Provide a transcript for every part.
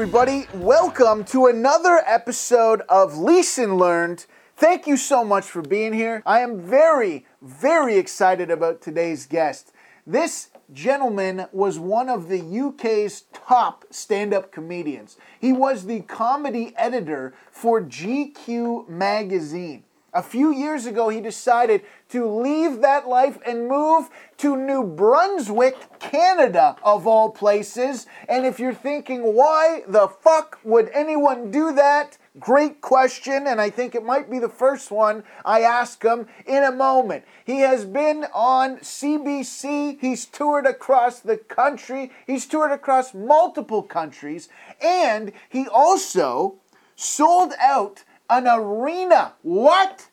everybody. Welcome to another episode of Leeson Learned. Thank you so much for being here. I am very, very excited about today's guest. This gentleman was one of the UK's top stand up comedians. He was the comedy editor for GQ magazine. A few years ago, he decided to leave that life and move to New Brunswick, Canada, of all places. And if you're thinking, why the fuck would anyone do that? Great question, and I think it might be the first one I ask him in a moment. He has been on CBC, he's toured across the country, he's toured across multiple countries, and he also sold out an arena. What?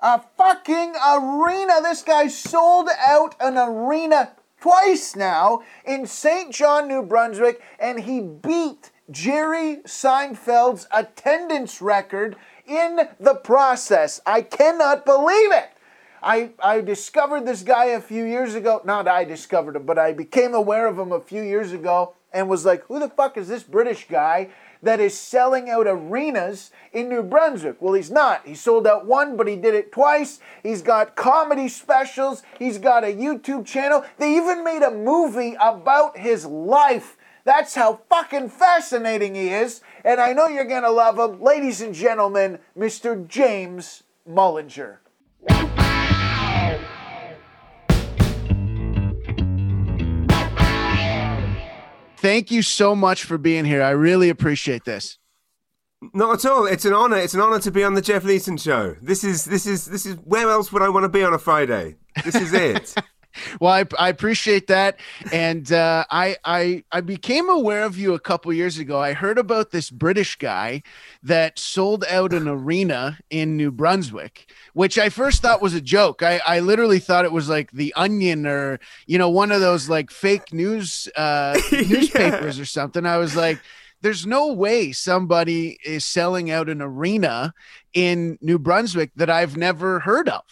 A fucking arena. This guy sold out an arena twice now in Saint John, New Brunswick, and he beat Jerry Seinfeld's attendance record in the process. I cannot believe it. I, I discovered this guy a few years ago. Not I discovered him, but I became aware of him a few years ago and was like, who the fuck is this British guy? That is selling out arenas in New Brunswick. Well, he's not. He sold out one, but he did it twice. He's got comedy specials, he's got a YouTube channel. They even made a movie about his life. That's how fucking fascinating he is. And I know you're going to love him. Ladies and gentlemen, Mr. James Mullinger. Thank you so much for being here. I really appreciate this. Not at all. It's an honor. It's an honor to be on the Jeff Leeson show. This is this is this is where else would I want to be on a Friday? This is it. well, I, I appreciate that, and uh, I I I became aware of you a couple years ago. I heard about this British guy that sold out an arena in New Brunswick, which I first thought was a joke. I I literally thought it was like the Onion or you know one of those like fake news uh, newspapers yeah. or something. I was like there's no way somebody is selling out an arena in New Brunswick that I've never heard of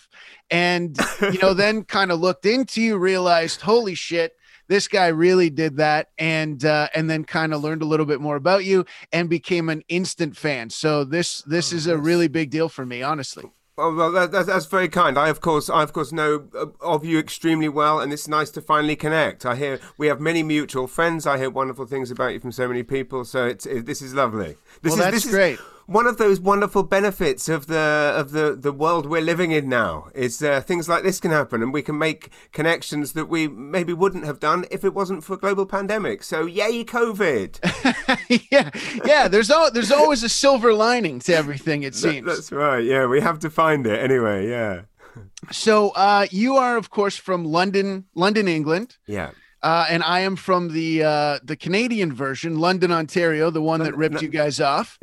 and you know then kind of looked into you realized holy shit this guy really did that and uh, and then kind of learned a little bit more about you and became an instant fan so this this oh, is a really big deal for me honestly Oh, well, that, that, that's very kind. I, of course, I of course know uh, of you extremely well, and it's nice to finally connect. I hear we have many mutual friends. I hear wonderful things about you from so many people. So it's it, this is lovely. This well, is, that's this great. Is, one of those wonderful benefits of the of the the world we're living in now is uh, things like this can happen and we can make connections that we maybe wouldn't have done if it wasn't for a global pandemic. So yay covid! Yeah yeah there's al- there's always a silver lining to everything it seems. that, that's right yeah we have to find it anyway yeah. So uh, you are of course from london london england. Yeah uh, and I am from the uh, the Canadian version, London, Ontario, the one that ripped you guys off.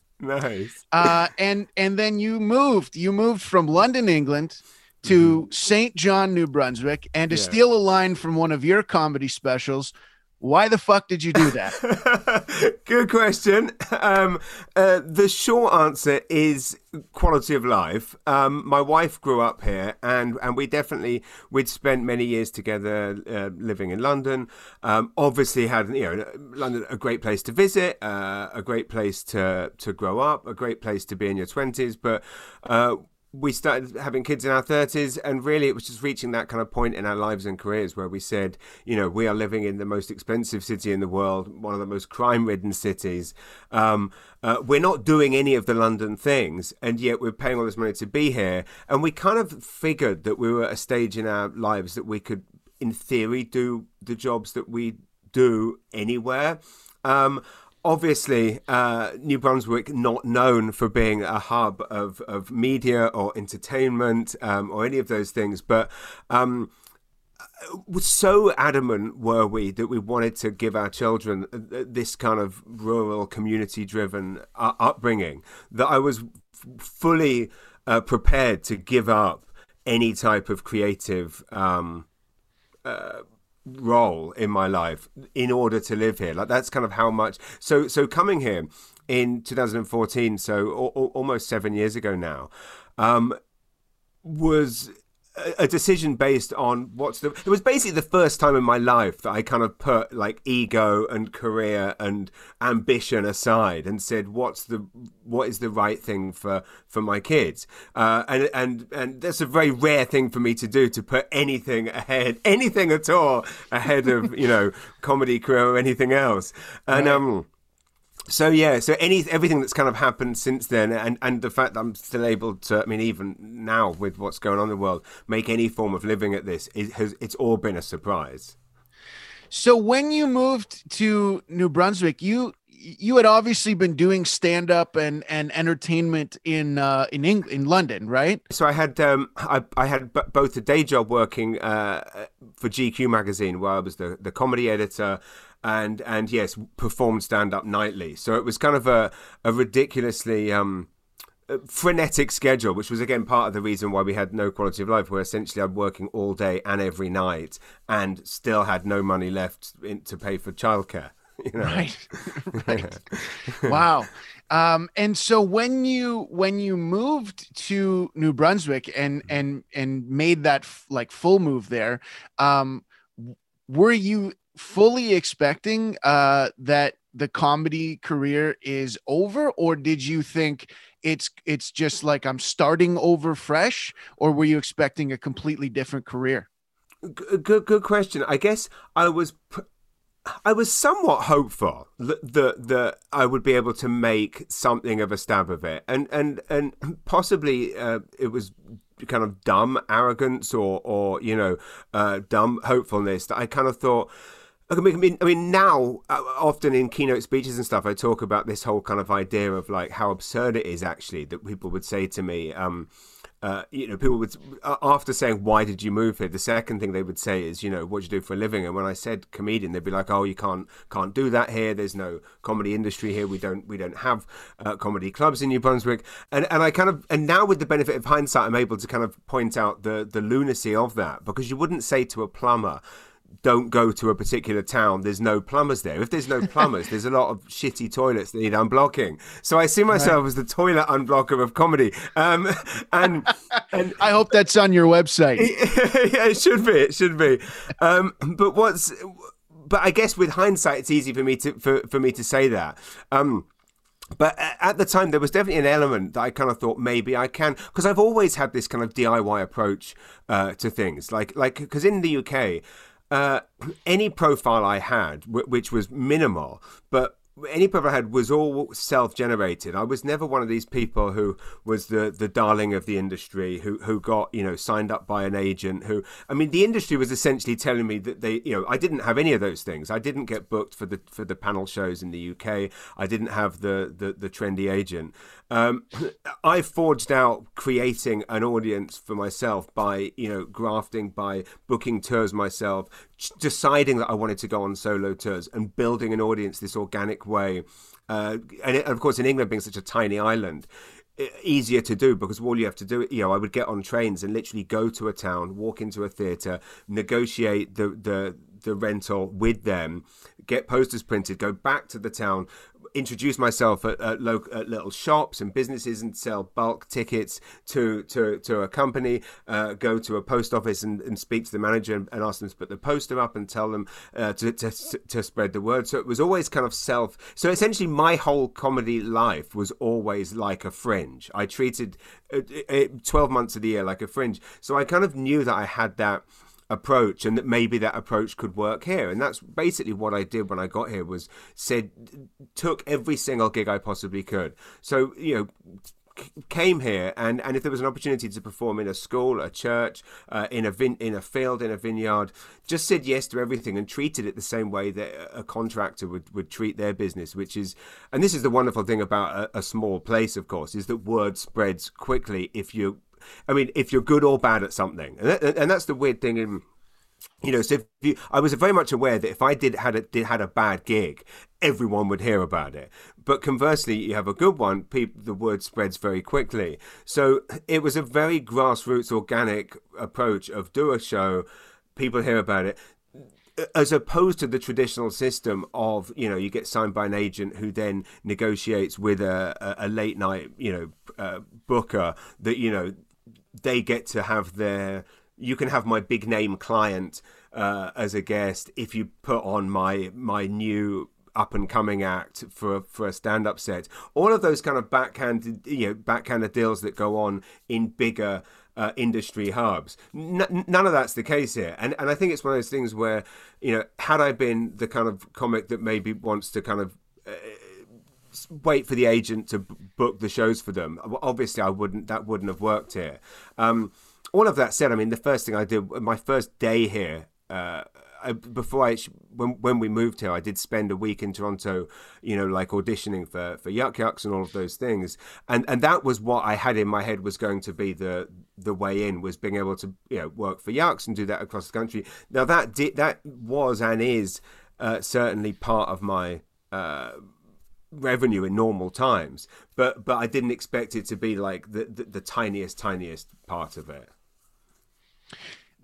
nice. Uh, and and then you moved. You moved from London, England, to mm-hmm. Saint John, New Brunswick, and to yeah. steal a line from one of your comedy specials, why the fuck did you do that? Good question. Um, uh, the short answer is quality of life. Um, my wife grew up here, and and we definitely we'd spent many years together uh, living in London. Um, obviously, had you know London a great place to visit, uh, a great place to to grow up, a great place to be in your twenties, but uh, we started having kids in our 30s and really it was just reaching that kind of point in our lives and careers where we said you know we are living in the most expensive city in the world one of the most crime ridden cities. Um, uh, we're not doing any of the london things and yet we're paying all this money to be here. And we kind of figured that we were at a stage in our lives that we could in theory do the jobs that we do anywhere. Um, obviously uh, New Brunswick not known for being a hub of, of media or entertainment um, or any of those things, but um, so adamant were we that we wanted to give our children this kind of rural community driven uh, upbringing that I was fully uh, prepared to give up any type of creative um, uh, role in my life in order to live here. Like that's kind of how much. So so coming here in 2014, so o- almost seven years ago now, um, was a decision based on what's the it was basically the first time in my life that I kind of put like ego and career and ambition aside and said what's the what is the right thing for for my kids uh, and and and that's a very rare thing for me to do to put anything ahead anything at all ahead of you know comedy career or anything else and right. um so yeah, so any everything that's kind of happened since then, and and the fact that I'm still able to, I mean, even now with what's going on in the world, make any form of living at this, it has it's all been a surprise. So when you moved to New Brunswick, you you had obviously been doing stand up and and entertainment in uh, in England, in London, right? So I had um, I, I had b- both a day job working uh, for GQ magazine, where I was the the comedy editor, and and yes, performed stand up nightly. So it was kind of a a ridiculously um, frenetic schedule, which was again part of the reason why we had no quality of life. Where essentially I'm working all day and every night, and still had no money left in, to pay for childcare. You know? Right, right. wow. Um, and so when you when you moved to New Brunswick and and and made that f- like full move there, um, were you fully expecting uh, that the comedy career is over, or did you think it's it's just like I'm starting over fresh, or were you expecting a completely different career? Good, good question. I guess I was. I was somewhat hopeful that, that that I would be able to make something of a stab of it, and and and possibly uh, it was kind of dumb arrogance or or you know uh, dumb hopefulness that I kind of thought I mean, I mean, now uh, often in keynote speeches and stuff, I talk about this whole kind of idea of like how absurd it is actually that people would say to me, um, uh, you know, people would after saying why did you move here, the second thing they would say is, you know, what do you do for a living? And when I said comedian, they'd be like, oh, you can't can't do that here. There's no comedy industry here. We don't we don't have uh, comedy clubs in New Brunswick. And and I kind of and now with the benefit of hindsight, I'm able to kind of point out the the lunacy of that because you wouldn't say to a plumber don't go to a particular town. There's no plumbers there. If there's no plumbers, there's a lot of shitty toilets that need unblocking. So I see myself right. as the toilet unblocker of comedy. Um, and and I hope that's on your website. yeah, it should be. It should be. Um, but what's but I guess with hindsight, it's easy for me to for, for me to say that. Um, but at the time, there was definitely an element that I kind of thought maybe I can, because I've always had this kind of DIY approach uh, to things. Like, like, because in the UK, uh, any profile I had, w- which was minimal, but any profile I had was all self-generated. I was never one of these people who was the the darling of the industry, who who got you know signed up by an agent. Who I mean, the industry was essentially telling me that they you know I didn't have any of those things. I didn't get booked for the for the panel shows in the UK. I didn't have the the, the trendy agent. Um, I forged out creating an audience for myself by, you know, grafting, by booking tours myself, deciding that I wanted to go on solo tours and building an audience this organic way. Uh, and, it, of course, in England being such a tiny island, easier to do because all you have to do you know i would get on trains and literally go to a town walk into a theater negotiate the the the rental with them, get posters printed, go back to the town, introduce myself at, at, local, at little shops and businesses and sell bulk tickets to to, to a company, uh, go to a post office and, and speak to the manager and, and, ask them to put the poster up and tell them uh, to, to, to spread the word. So it was always kind of self. So essentially, my whole comedy life was always like a fringe. I treated uh, 12 months of the year like a fringe. So I kind of knew that I had that approach and that maybe that approach could work here. And that's basically what I did when I got here was said took every single gig I possibly could. So you know came here and and if there was an opportunity to perform in a school a church uh, in a vin- in a field in a vineyard just said yes to everything and treated it the same way that a contractor would would treat their business which is and this is the wonderful thing about a, a small place of course is that word spreads quickly if you I mean, if you're good or bad at something, and, that, and that's the weird thing in you know, so if you, I was very much aware that if I did had a did had a bad gig, everyone would hear about it. But conversely, you have a good one, the word spreads very quickly. So it was a very grassroots, organic approach of do a show, people hear about it as opposed to the traditional system of you know you get signed by an agent who then negotiates with a, a, a late night you know uh, booker that you know they get to have their you can have my big name client uh, as a guest if you put on my my new up and coming act for for a stand up set. All of those kind of backhanded you know backhanded deals that go on in bigger uh, industry hubs. N- none of that's the case here, and and I think it's one of those things where you know had I been the kind of comic that maybe wants to kind of uh, wait for the agent to book the shows for them. Obviously, I wouldn't. That wouldn't have worked here. Um, all of that said, I mean, the first thing I did, my first day here, uh, I, before I when when we moved here, I did spend a week in Toronto, you know, like auditioning for for Yuk Yuk's and all of those things, and and that was what I had in my head was going to be the the way in was being able to you know work for Yuk's and do that across the country. Now that did that was and is uh, certainly part of my. Uh, revenue in normal times but but i didn't expect it to be like the, the, the tiniest tiniest part of it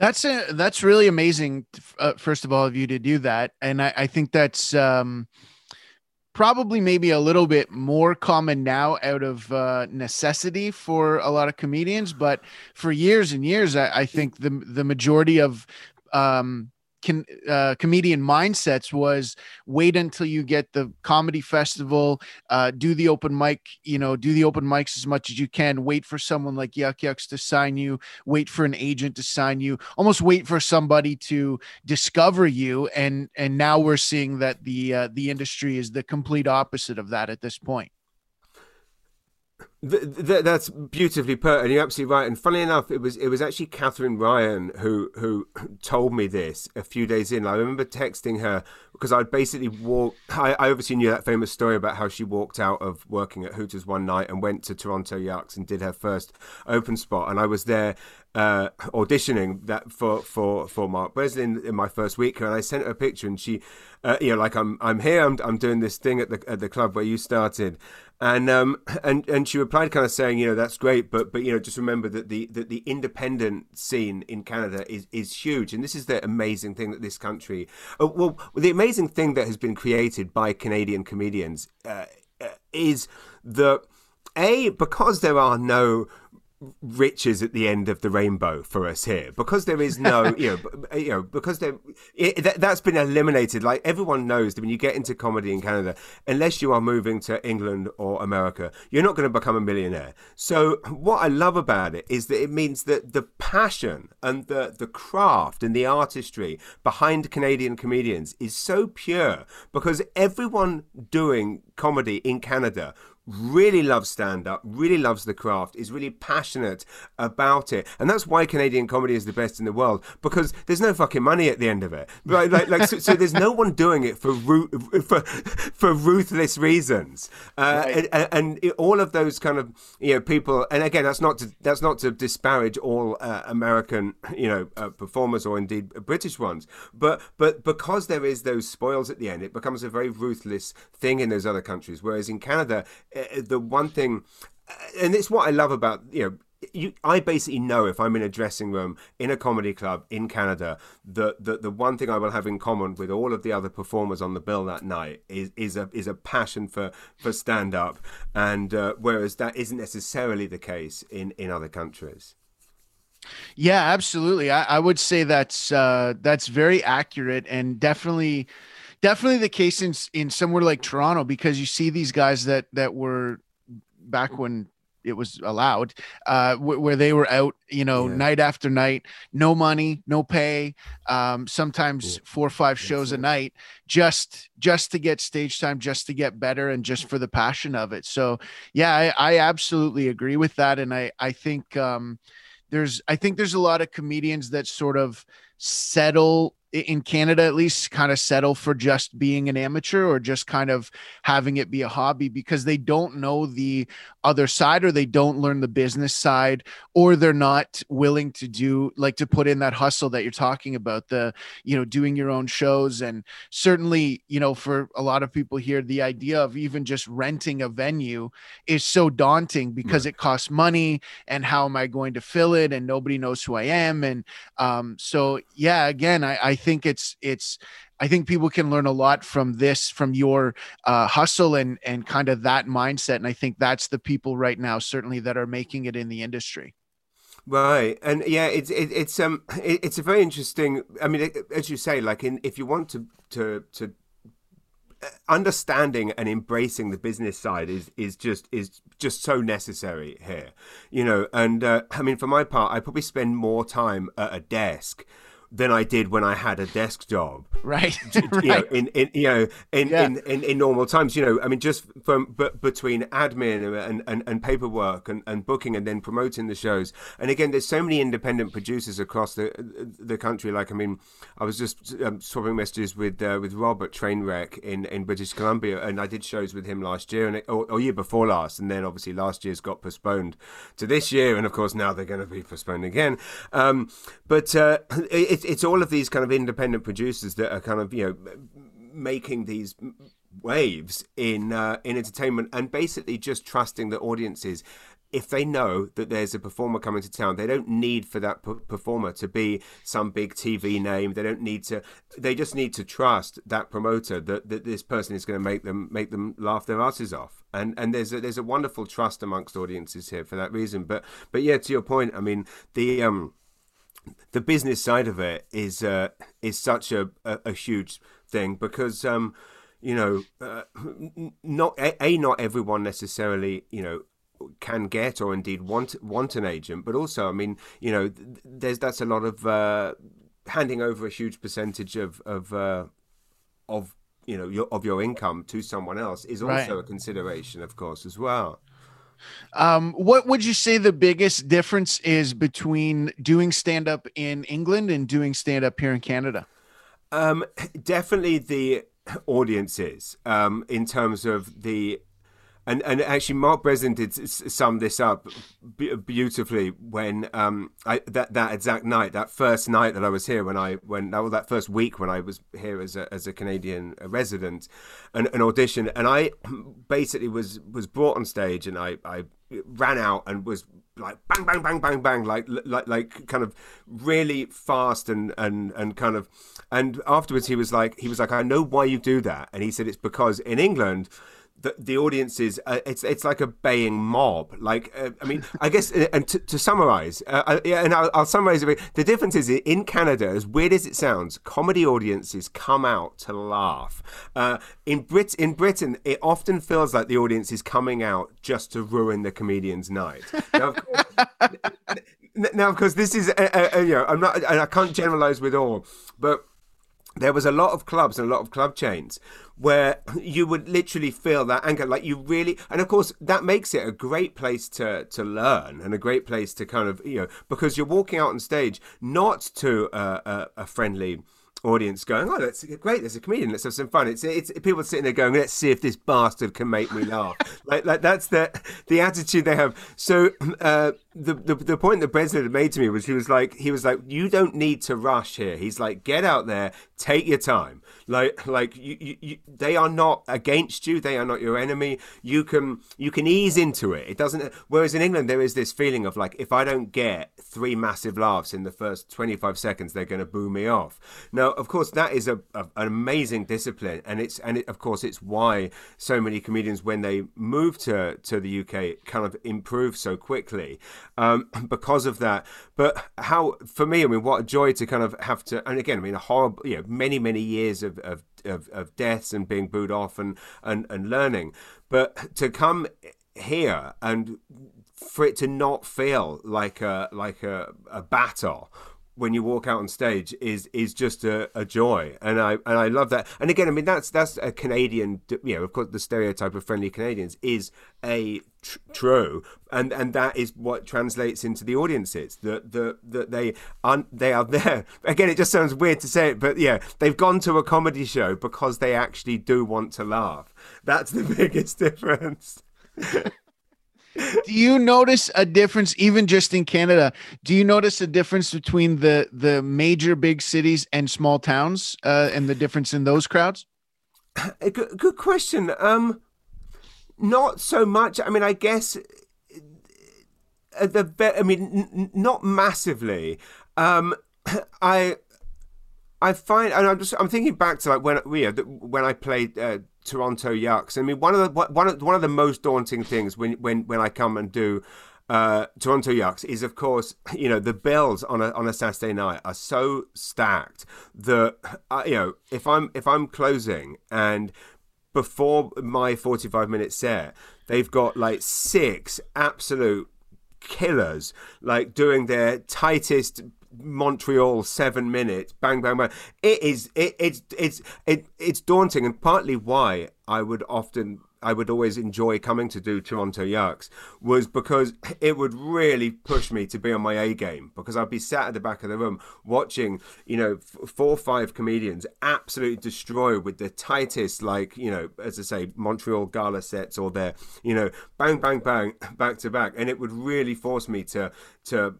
that's a, that's really amazing. Uh, first of all, of you to do that, and I, I think that's um, probably maybe a little bit more common now out of uh, necessity for a lot of comedians. But for years and years, I, I think the the majority of um, uh, comedian mindsets was wait until you get the comedy festival, uh, do the open mic, you know, do the open mics as much as you can. Wait for someone like Yuk Yuk's to sign you. Wait for an agent to sign you. Almost wait for somebody to discover you. And and now we're seeing that the uh, the industry is the complete opposite of that at this point. Th- th- that's beautifully put, and you're absolutely right. And funny enough, it was it was actually Katherine Ryan who who told me this a few days in. I remember texting her because I'd basically walked. I, I, obviously knew that famous story about how she walked out of working at Hooters one night and went to Toronto Yuks and did her first open spot, and I was there uh, auditioning that for for for Mark Breslin in my first week, and I sent her a picture, and she, uh, you know, like I'm I'm here, I'm I'm doing this thing at the at the club where you started, and um and and she replied kind of saying, you know, that's great, but but you know, just remember that the that the independent scene in Canada is is huge, and this is the amazing thing that this country, uh, well, the amazing thing that has been created by Canadian comedians uh, uh is that a because there are no riches at the end of the rainbow for us here. Because there is no you know you know because there it, that, has been eliminated. Like everyone knows that when you get into comedy in Canada unless you are moving to England or America you're not going to become a millionaire. So what I love about it is that it means that the passion and the the craft and the artistry behind Canadian comedians is so pure because everyone doing comedy in Canada really loves stand up, really loves the craft, is really passionate about it. And that's why Canadian comedy is the best in the world because there's no fucking money at the end of it. Right? Like, like so, so, there's no one doing it for for for ruthless reasons. Uh, right. and, and it, all of those kind of you know people and again that's not to that's not to disparage all uh, American you know uh, performers or indeed British ones, but but because there is those spoils at the end, it becomes a very ruthless thing in those other countries. Whereas in Canada, the one thing, uh, and it's what I love about you know. You, I basically know if I'm in a dressing room in a comedy club in Canada that the, the one thing I will have in common with all of the other performers on the bill that night is is a is a passion for for stand up, and uh, whereas that isn't necessarily the case in in other countries. Yeah, absolutely. I, I would say that's uh, that's very accurate and definitely definitely the case in in somewhere like Toronto because you see these guys that that were back when it was allowed uh w- where they were out you know yeah. night after night no money no pay um sometimes four or five shows a night just just to get stage time just to get better and just for the passion of it. So yeah i, I absolutely agree with that and i i think um there's i think there's a lot of comedians that sort of settle in Canada at least kind of settle for just being an amateur or just kind of having it be a hobby because they don't know the other side or they don't learn the business side or they're not willing to do like to put in that hustle that you're talking about the you know doing your own shows. And certainly you know for a lot of people here the idea of even just renting a venue is so daunting because right. it costs money and how am I going to fill it? And nobody knows who I am. And um so yeah again I, I think it's it's I think people can learn a lot from this, from your uh, hustle and and kind of that mindset. And I think that's the people right now, certainly that are making it in the industry. Right, and yeah, it's it, it's um it, it's a very interesting. I mean, as you say, like in if you want to to to understanding and embracing the business side is is just is just so necessary here you know and uh, i mean for my part i probably spend more time at a desk than I did when I had a desk job. Right. you right. Know, in, in you know in, yeah. in, in, in, normal times, you know, I mean, just from but between admin and, and, and paperwork and, and booking and then promoting the shows. And again, there's so many independent producers across the the country. Like, I mean, I was just um, swapping messages with uh, with Rob at Trainwreck in, in British Columbia, and I did shows with him last year and it, or, or year before last, and then obviously last year's got postponed to this year, and of course now they're going to be postponed again. Um, but uh, it, it's it's all of these kind of independent producers that are kind of you know making these waves in uh, in entertainment and basically just trusting the audiences if they know that there's a performer coming to town, they don't need for that p- performer to be some big TV name. They don't need to. They just need to trust that promoter that, that this person is going to make them make them laugh their asses off. And and there's a, there's a wonderful trust amongst audiences here for that reason. But but yeah, to your point, I mean the um the business side of it is uh, is such a, a, a huge thing because um, you know uh, not a, a not everyone necessarily you know can get or indeed want want an agent, but also I mean you know there's that's a lot of uh, handing over a huge percentage of of uh, of you know your, of your income to someone else is also right. a consideration, of course, as well. Um, what would you say the biggest difference is between doing stand up in England and doing stand up here in Canada? Um, definitely the audiences um, in terms of the and and actually Mark Breslin did sum this up beautifully when um I that that exact night that first night that I was here when I when that was that first week when I was here as a as a Canadian resident an, an audition. And I basically was was brought on stage and I I ran out and was like bang bang bang bang bang like like like kind of really fast and and and kind of and afterwards he was like he was like I know why you do that. And he said it's because in England the, audience is uh, it's it's like a baying mob. Like uh, I mean, I guess, uh, and to, to summarize, uh, I, yeah, and I'll, I'll, summarize a bit. The difference is in Canada, as weird as it sounds, comedy audiences come out to laugh. Uh, in Brit in Britain, it often feels like the audience is coming out just to ruin the comedian's night. Now, of course, now, of course this is you know I'm not and I can't generalize with all, but there was a lot of clubs and a lot of club chains where you would literally feel that anger like you really and of course that makes it a great place to to learn and a great place to kind of you know because you're walking out on stage not to a, a, a friendly audience going, "Oh, that's great! There's a comedian. Let's have some fun." It's it's people sitting there going, "Let's see if this bastard can make me laugh." like like that's the the attitude they have. So uh, the, the the point that Breslin had made to me was he was like he was like, "You don't need to rush here." He's like, "Get out there, take your time." Like like you, you, you they are not against you. They are not your enemy. You can you can ease into it. It doesn't. Whereas in England, there is this feeling of like, if I don't get three massive laughs in the first twenty five seconds, they're going to boo me off. Now of course, that is a, a, an amazing discipline, and it's and it, of course it's why so many comedians, when they move to to the UK, kind of improve so quickly um, because of that. But how, for me, I mean, what a joy to kind of have to, and again, I mean, a horrible, you know, many many years of of, of, of deaths and being booed off and, and and learning, but to come here and for it to not feel like a like a, a battle when you walk out on stage is is just a, a, joy. And I and I love that. And again I mean that's that's a Canadian you know of course the stereotype of friendly Canadians is a tr- true. And and that is what translates into the audiences that the that they are they are there. Again it just sounds weird to say it but yeah they've gone to a comedy show because they actually do want to laugh. That's the biggest difference do you notice a difference even just in canada do you notice a difference between the the major big cities and small towns uh, and the difference in those crowds? Good, good question. Um not so much. I mean i guess uh, the i mean n- not massively. Um i I find, and I'm just, I'm thinking back to like when, yeah, when I played uh, Toronto Yuks. I mean, one of the one of one of the most daunting things when when when I come and do uh, Toronto Yuks is, of course, you know, the bills on a on a Saturday night are so stacked that uh, you know if I'm if I'm closing and before my 45 minute set, they've got like six absolute killers, like doing their tightest Montreal seven minutes, bang bang bang. It is it, it's it's it, it's daunting, and partly why I would often I would always enjoy coming to do Toronto Yuks was because it would really push me to be on my A game because I'd be sat at the back of the room watching, you know, four or five comedians absolutely destroy with the tightest, like, you know, as I say, Montreal gala sets or their, you know, bang, bang, bang, back to back. And it would really force me to, to,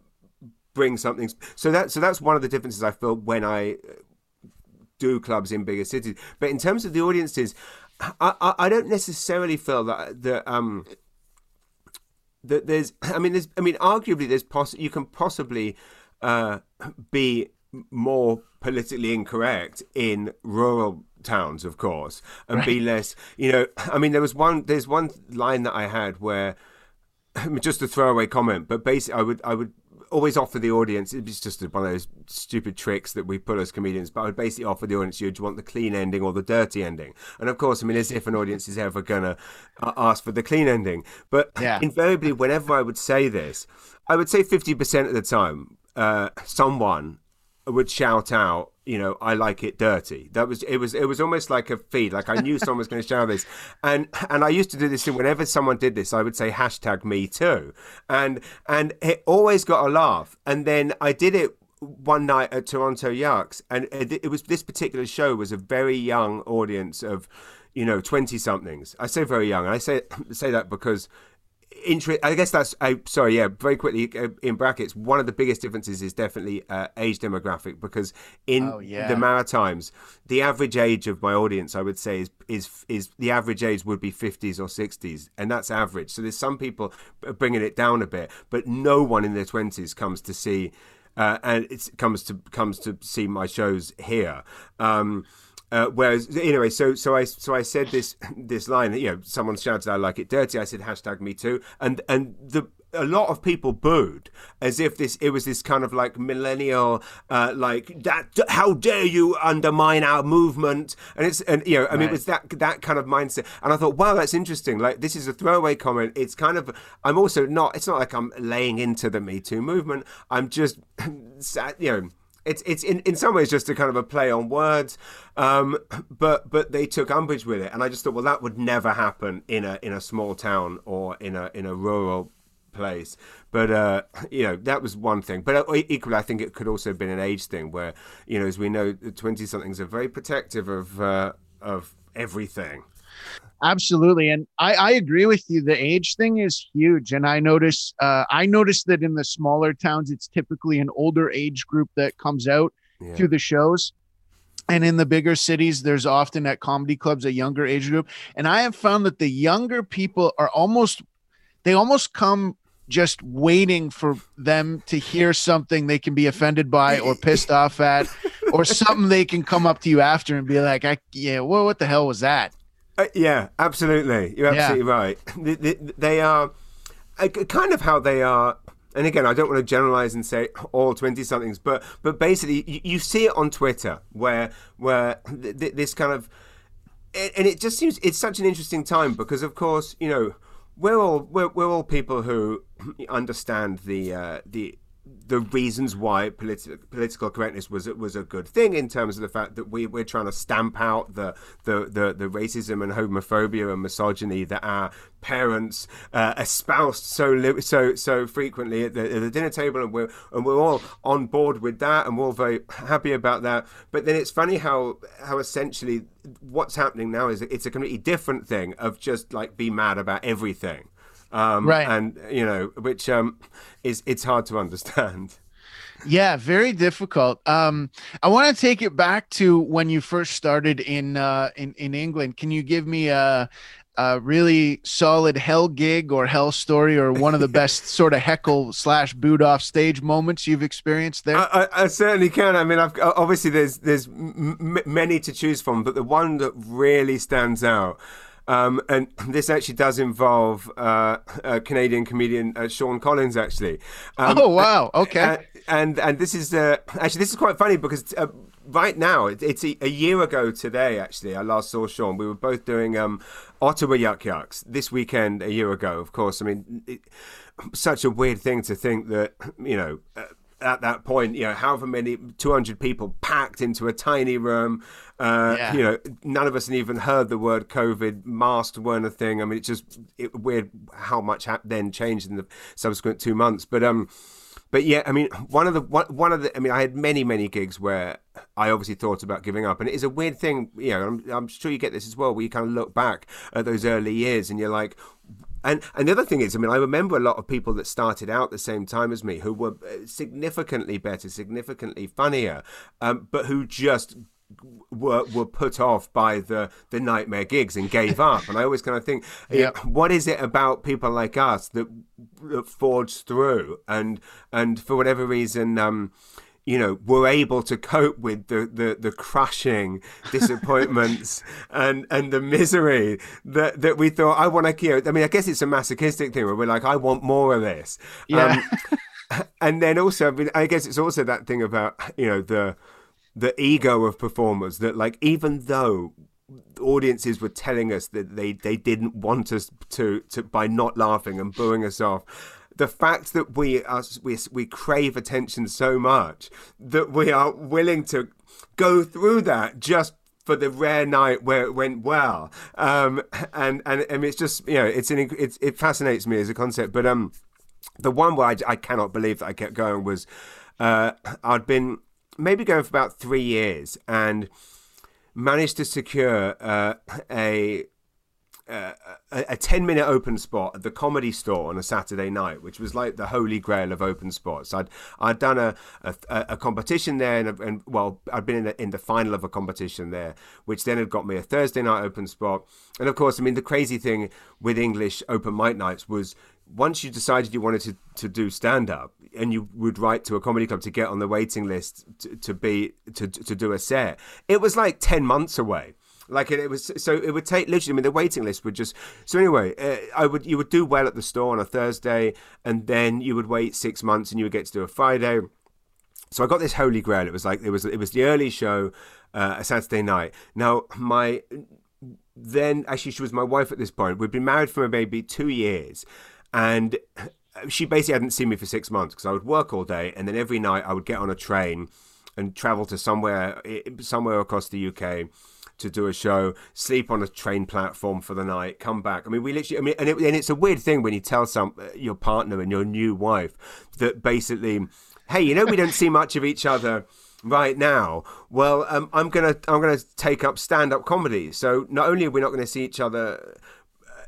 bring something so that so that's one of the differences I feel when I do clubs in bigger cities but in terms of the audiences I, I, don't necessarily feel that that um that there's I mean there's I mean arguably there's poss- you can possibly uh, be more politically incorrect in rural towns of course and right. be less you know I mean there was one there's one line that I had where just a throwaway comment but basically I would I would always offer the audience. It's just one of those stupid tricks that we pull as comedians. But I would basically offer the audience, you do you want the clean ending or the dirty ending? And of course, I mean, as if an audience is ever gonna uh, ask for the clean ending. But yeah. invariably, whenever I would say this, I would say fifty percent of the time, uh, someone would shout out you know, I like it dirty. That was it was it was almost like a feed. Like I knew someone was going to share this, and and I used to do this. And whenever someone did this, I would say hashtag me too, and and it always got a laugh. And then I did it one night at Toronto Yuks, and it, it was this particular show was a very young audience of, you know, twenty somethings. I say very young, and I say say that because interest. I guess that's. I sorry. Yeah, very quickly uh, in brackets. One of the biggest differences is definitely uh, age demographic because in oh, yeah. the Maritimes, the average age of my audience, I would say, is is is the average age would be fifties or sixties, and that's average. So there's some people bringing it down a bit, but no one in their twenties comes to see. Uh, and it comes to comes to see my shows here. Um, uh, whereas anyway, so so I so I said this this line that you know someone shouted I like it dirty. I said hashtag me too, and and the a lot of people booed as if this it was this kind of like millennial uh, like that how dare you undermine our movement? And it's and you know I mean it was that that kind of mindset. And I thought wow that's interesting. Like this is a throwaway comment. It's kind of I'm also not it's not like I'm laying into the Me Too movement. I'm just you know it's it's in, in some ways just a kind of a play on words, um, but but they took umbrage with it, and I just thought, well, that would never happen in a in a small town or in a in a rural place. But uh, you know that was one thing. But uh, equally, I think it could also have been an age thing, where you know, as we know, the twenty somethings are very protective of uh, of everything. Absolutely, and I, I agree with you. The age thing is huge, and I notice uh, I notice that in the smaller towns, it's typically an older age group that comes out yeah. to the shows, and in the bigger cities, there's often at comedy clubs a younger age group. And I have found that the younger people are almost they almost come just waiting for them to hear something they can be offended by or pissed off at, or something they can come up to you after and be like, "I yeah, well, what the hell was that?" Uh, yeah, absolutely. You're absolutely yeah. right. They, they, they are uh, kind of how they are and again, I don't want to generalize and say all twenty somethings, but but basically, you, you, see it on Twitter where where th- th- this kind of, and it just seems it's such an interesting time because, of course, you know, we're all we're, we're all people who understand the uh, the the reasons why politi- political correctness was was a good thing in terms of the fact that we we're trying to stamp out the the the, the racism and homophobia and misogyny that our parents uh, espoused so so so frequently at the, at the, dinner table, and we're and we're all on board with that, and we're all very happy about that. But then it's funny how how essentially what's happening now is it's a completely different thing of just like be mad about everything. Um, right. And you know, which um, is it's hard to understand. Yeah, very difficult. Um, I want to take it back to when you first started in uh, in in England. Can you give me a, a really solid hell gig or hell story, or one of the best sort of heckle slash boot off stage moments you've experienced there? I, I, I certainly can. I mean, I've obviously there's there's m- many to choose from, but the one that really stands out Um, and this actually does involve uh, a Canadian comedian, uh, Sean Collins, actually. Um, oh, wow. Okay. and and this is uh, actually this is quite funny because uh, right now it's a, a, year ago today. Actually, I last saw Sean. We were both doing um, Ottawa Yuk Yuk's this weekend a year ago. Of course, I mean, it, such a weird thing to think that you know. At that point, you know, however many 200 people packed into a tiny room. Uh, yeah. You know, none of us had even heard the word COVID. Masks weren't a thing. I mean, it's just it, weird how much ha- then changed in the subsequent two months. But um, but yeah, I mean, one of the one, one of the, I mean, I had many many gigs where I obviously thought about giving up, and it is a weird thing. You know, I'm, I'm sure you get this as well, where you kind of look back at those early years and you're like, and and the other thing is, I mean, I remember a lot of people that started out the same time as me who were uh, significantly better, significantly funnier, um, but who just were were put off by the the nightmare gigs and gave up. And I always kind of think, what is it about people like us that that forged through and and for whatever reason, um, you know, were able to cope with the, the, the crushing disappointments and, and the misery that, that we thought, I want to, you know, I mean, I guess it's a masochistic thing where we're like, I want more of this. Yeah. Um, and then also, I mean, I guess it's also that thing about, you know, the, the ego of performers that like even though audiences were telling us that they they didn't want us to to by not laughing and booing us off the fact that we are we, we crave attention so much that we are willing to go through that just for the rare night where it went well. Um and and, and it's just you know it's an it's, it fascinates me as a concept but um the one where I, I cannot believe that I kept going was uh I'd been maybe going for about three years and managed to secure uh, a, uh, a 10 minute open spot at the comedy store on a Saturday night, which was like the holy grail of open spots. I'd I'd done a a, a competition there, and, and, well, I'd been in the, in the final of a competition there, which then had got me a Thursday night open spot. And of course, I mean, the crazy thing with English open mic nights was once you decided you wanted to, to do stand up and you would write to a comedy club to get on the waiting list to, to be to, to do a set it was like 10 months away like it, it, was so it would take literally i mean the waiting list would just so anyway uh, i would you would do well at the store on a thursday and then you would wait six months and you would get to do a friday. So i got this holy grail. It was like it was it was the early show uh, a saturday night. Now my then actually she was my wife at this point. We'd been married for maybe two years and she basically hadn't seen me for six months because I would work all day, and then every night I would get on a train and travel to somewhere somewhere across the UK to do a show, sleep on a train platform for the night, come back. I mean, we literally, I mean, and, it, and it's a weird thing when you tell some your partner and your new wife that basically, hey, you know, we don't see much of each other right now. Well, um, I'm gonna I'm gonna take up stand up comedy. So not only are we not going to see each other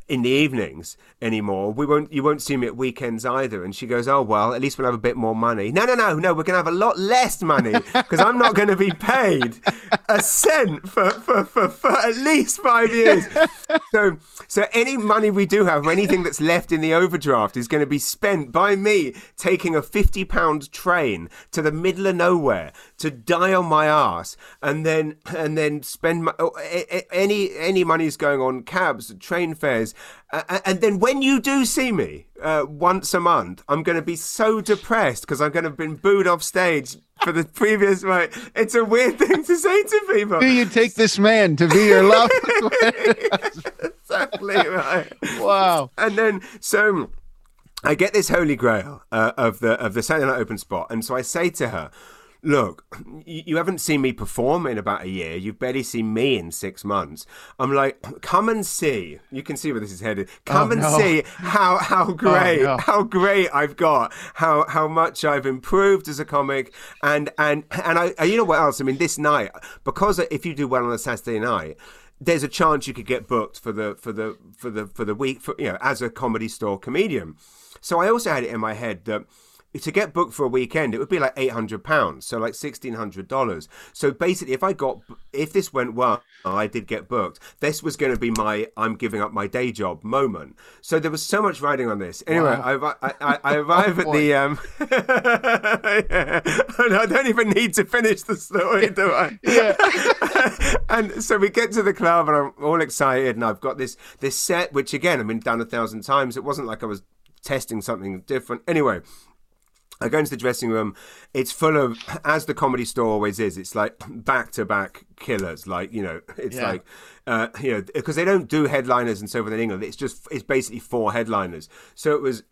in the evenings anymore. We won't. You won't see me at weekends either." And she goes, "Oh well, at least we'll have a bit more money." No, no, no, no. We're going to have a lot less money because I'm not going to be paid a cent for, for, for, for at least five years. So, so any money we do have, or anything that's left in the overdraft, is going to be spent by me taking a fifty pound train to the middle of nowhere to die on my ass, and then and then spend my, oh, any any money is going on cabs, train fares uh, and then when you do see me uh, once a month, I'm going to be so depressed because I'm going to have been booed off stage for the previous right. It's a weird thing to say to people. Do you take this man to be your love? exactly right. Wow. And then so I get this holy grail uh, of the of the Saturday Night Open spot, and so I say to her look, you haven't seen me perform in about a year. You've barely seen me in six months. I'm like, come and see. You can see where this is headed. Oh, come oh, and no. see how how oh, great oh, no. how great I've got. How how much I've improved as a comic. And and and I you know what else? I mean, this night because if you do well on a Saturday night there's a chance you could get booked for the for the for the for the week for you know as a comedy store comedian. So I also had it in my head that to get booked for a weekend, it would be like eight hundred pounds, so like sixteen hundred dollars. So basically, if I got, if this went well, I did get booked. This was going to be my I'm giving up my day job moment. So there was so much riding on this. Anyway, Wow. I, I, I, I arrive at the. Um, I don't even need to finish the story, do I? Yeah. and so we get to the club, and I'm all excited, and I've got this this set, which again I've been done a thousand times. It wasn't like I was testing something different. Anyway, I go into the dressing room. It's full of, as the comedy store always is. It's like back to back killers. Like you know, it's Yeah. like uh, you know because they don't do headliners and so forth in England. It's just it's basically four headliners. So it was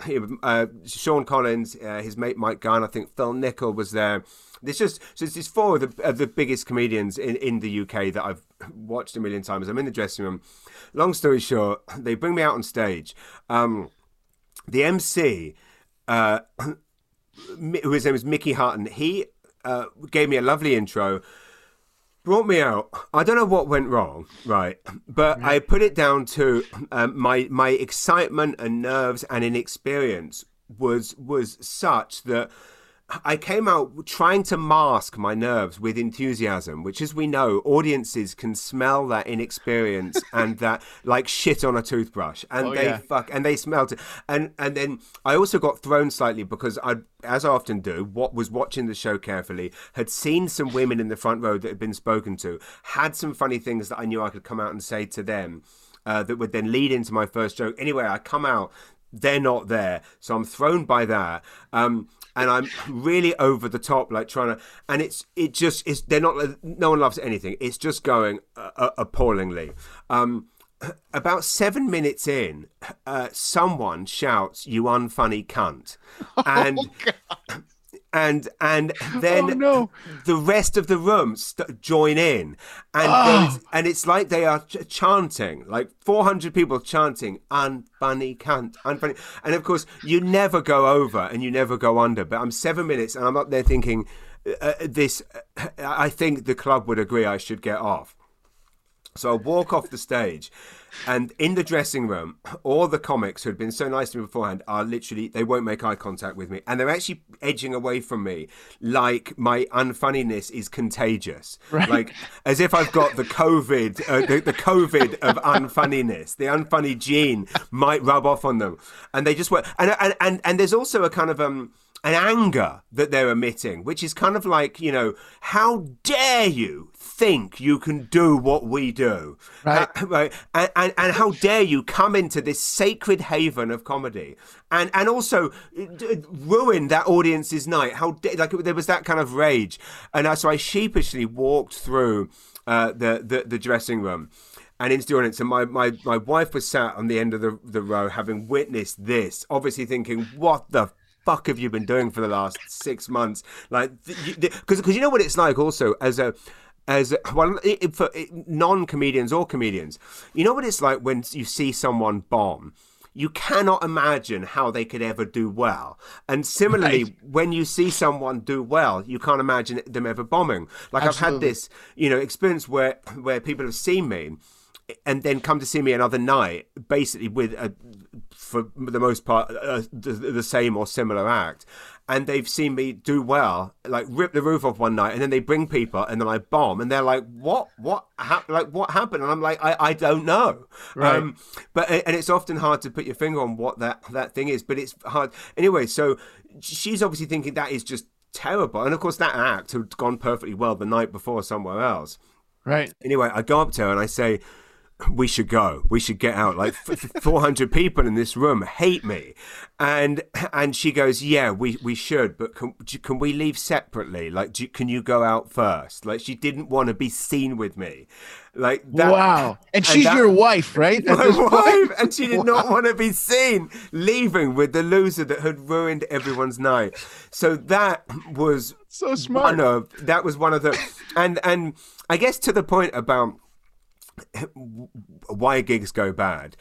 uh, Sean Collins, uh, his mate Mike Gunn. I think Phil Nichol was there. There's just so it's four of the, of the biggest comedians in, in the UK that I've watched a million times. I'm in the dressing room. Long story short, they bring me out on stage. Um, the MC. Uh, whose name is Mickey Hutton. He uh, gave me a lovely intro, brought me out. I don't know what went wrong, right? But I put it down to um, my my excitement and nerves and inexperience was was such that. I came out trying to mask my nerves with enthusiasm, which, as we know, audiences can smell that inexperience and that like shit on a toothbrush, and Oh, they yeah. fuck and they smelt it. And and then I also got thrown slightly because I, as I often do, what was watching the show carefully, had seen some women in the front row that had been spoken to, had some funny things that I knew I could come out and say to them. Uh, that would then lead into my first joke. Anyway, I come out, they're not there, so I'm thrown by that. Um, and I'm really over the top, like trying to, and it's it just is. They're not. No one loves anything. It's just going uh, appallingly. Um, about seven minutes in, uh, someone shouts, "You unfunny cunt," and and and then Oh, no. the rest of the room st- join in, and there's- and it's like they are ch- chanting, like 400 people chanting, "Unfunny cunt, unfunny," and of course you never go over and you never go under. But I'm seven minutes, and I'm up there thinking, uh, "This, uh, I think the club would agree I should get off." So I walk off the stage, and in the dressing room, all the comics who had been so nice to me beforehand are literally, they won't make eye contact with me. And they're actually edging away from me like my unfunniness is contagious. Like as if I've got the COVID, uh, the, the COVID of unfunniness. The unfunny gene might rub off on them. And they just were, and, and, and, and there's also a kind of, um, an anger that they're emitting, which is kind of like, you know, how dare you think you can do what we do? Right. Uh, right. And, and, and how dare you come into this sacred haven of comedy and, and also uh, ruin that audience's night? How da- like there was that kind of rage. And uh, so I sheepishly walked through uh, the, the, the dressing room and into the audience. And my, my, my wife was sat on the end of the, the row having witnessed this, obviously thinking, what the fuck have you been doing for the last six months? Like, because because you know what it's like also as a as well i- i- for non comedians or comedians, you know what it's like when you see someone bomb. You cannot imagine how they could ever do well. And similarly, Right. when you see someone do well, you can't imagine them ever bombing. Like I've had this, you know, experience where where people have seen me and then come to see me another night, basically with a, for the most part, uh, the, the same or similar act, and they've seen me do well, like rip the roof off one night, and then they bring people, and then I bomb, and they're like, "What? What? hap like what happened?" And I'm like, "I, I don't know." Right. Um, but and it's often hard to put your finger on what that that thing is, but it's hard anyway. So she's obviously thinking that is just terrible, and of course that act had gone perfectly well the night before somewhere else. Right. Anyway, I go up to her and I say, "We should go. We should get out. Like four hundred people in this room hate me," and and she goes, "Yeah, we we should, but can can we leave separately? Like, do, can you go out first? Like, she didn't want to be seen with me, like that. wow. And she's that- your wife, right? At My point? wife, and she did not want to be seen leaving with the loser that had ruined everyone's night. So that was So smart. one of that was one of the and and I guess to the point about why gigs go bad.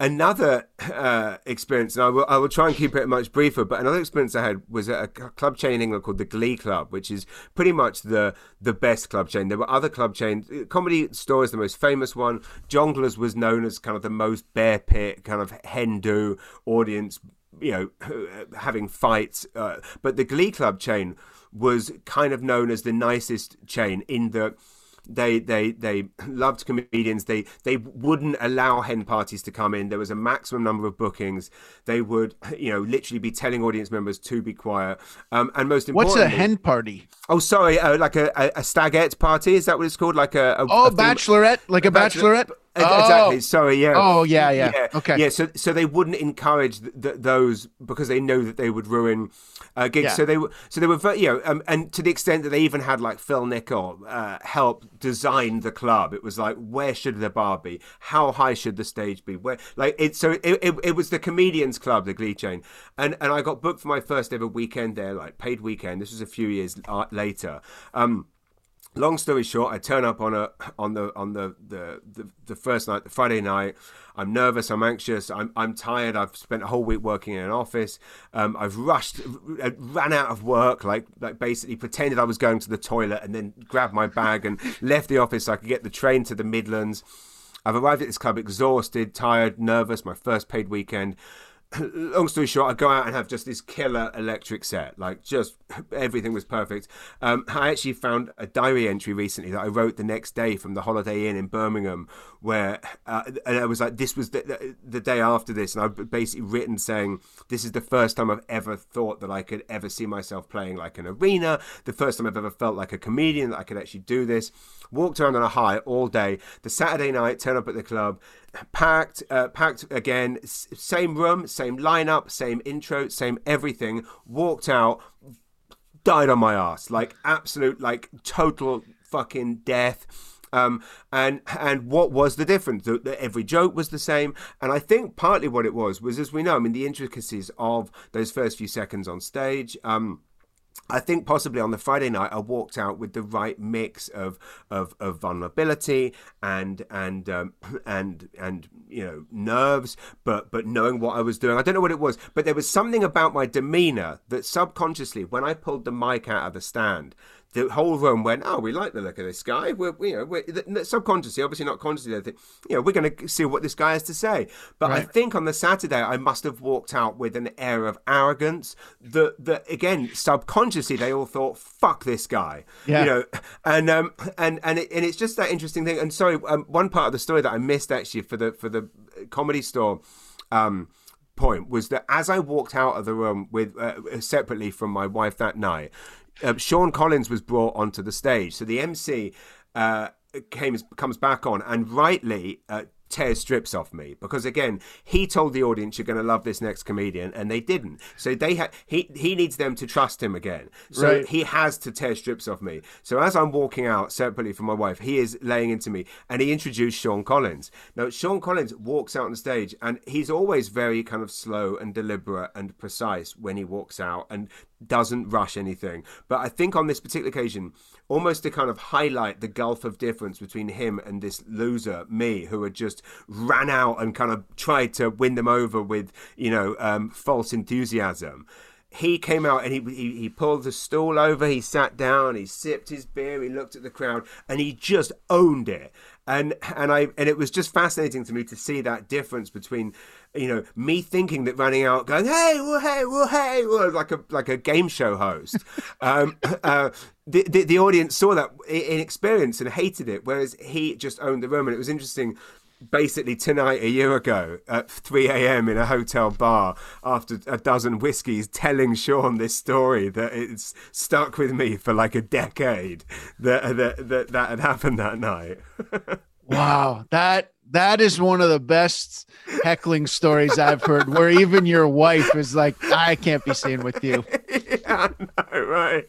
Another uh, experience, and I will, I will try and keep it much briefer, but another experience I had was at a club chain in England called the Glee Club, which is pretty much the the best club chain. There were other club chains. Comedy Store is the most famous one. Jongleurs was known as kind of the most bear pit, kind of hen do audience you know, having fights. Uh, but the Glee Club chain was kind of known as the nicest chain in the they they they loved comedians. They they wouldn't allow hen parties to come in. There was a maximum number of bookings. They would you know literally be telling audience members to be quiet. Um, and most importantly, what's a hen party? Oh, sorry, uh, like a, a, a stagette party. Is that what it's called? Like a, a oh a bachelorette, like a bachelorette. Exactly. Oh. Sorry. Yeah. Oh, yeah, yeah. Yeah. Okay. Yeah. So, so they wouldn't encourage th- th- those because they know that they would ruin uh, gigs. Yeah. So they were, so they were, very, you know, um, and to the extent that they even had like Phil Nichol uh, help design the club. It was like, where should the bar be? How high should the stage be? Where, like, it. So it, it, it was the comedians club, the Glee chain, and and I got booked for my first ever weekend there, like paid weekend. This was a few years uh, later. Um, long story short, I turn up on a on the on the the, the, the first night, the Friday night. I'm nervous. I'm anxious. I'm I'm tired. I've spent a whole week working in an office. Um, I've rushed, ran out of work. Like like basically pretended I was going to the toilet and then grabbed my bag and left the office so I could get the train to the Midlands. I've arrived at this club exhausted, tired, nervous. My first paid weekend long story short, I go out and have just this killer electric set. Like, just everything was perfect. Um, I actually found a diary entry recently that I wrote the next day from the Holiday Inn in Birmingham, where uh, and I was like, this was the, the day after this, and I've basically written saying, this is the first time I've ever thought that I could ever see myself playing like an arena. The first time I've ever felt like a comedian that I could actually do this. Walked around on a high all day. The Saturday night, turn up at the club packed, uh, packed again, same room, same lineup, same intro, same everything. Walked out, died on my ass, like absolute, like total fucking death. Um, and and what was the difference? The, the, every joke was the same, and I think partly what it was was, as we know, I mean, the intricacies of those first few seconds on stage. Um, I think possibly on the Friday night I walked out with the right mix of of, of vulnerability and and um, and and you know nerves, but but knowing what I was doing. I don't know what it was, but there was something about my demeanor that subconsciously, when I pulled the mic out of the stand, the whole room went, "Oh, we like the look of this guy." We're, you know, we're, subconsciously, obviously not consciously, think, you know, we're going to see what this guy has to say. But right. I think on the Saturday, I must have walked out with an air of arrogance that, that again, subconsciously, they all thought, "Fuck this guy," yeah. you know, and um, and and it, and it's just that interesting thing. And sorry, um, one part of the story that I missed actually for the for the comedy store. Um, point was that as I walked out of the room with uh, separately from my wife that night, uh, Sean Collins was brought onto the stage. So the MC uh, came comes back on and rightly uh, tears strips off me because again he told the audience you're going to love this next comedian and they didn't so they had he he needs them to trust him again so right. he has to tear strips off me so as i'm walking out separately from my wife he is laying into me and he introduced sean collins now sean collins walks out on stage and he's always very kind of slow and deliberate and precise when he walks out and doesn't rush anything but i think on this particular occasion almost to kind of highlight the gulf of difference between him and this loser, me, who had just ran out and kind of tried to win them over with, you know, um, false enthusiasm he came out and he, he, he pulled the stool over. He sat down. He sipped his beer. He looked at the crowd and he just owned it. And and I and it was just fascinating to me to see that difference between, you know, me thinking that running out, going hey, well, hey, well, hey, well, like a like a game show host. um, uh, the, the the audience saw that in experience and hated it, whereas he just owned the room. And it was interesting basically tonight a year ago at 3 a.m. in a hotel bar after a dozen whiskies telling Sean this story that it's stuck with me for like a decade that that that, that had happened that night. wow, that that is one of the best heckling stories I've heard where even your wife is like I can't be seen with you. yeah, I know, right.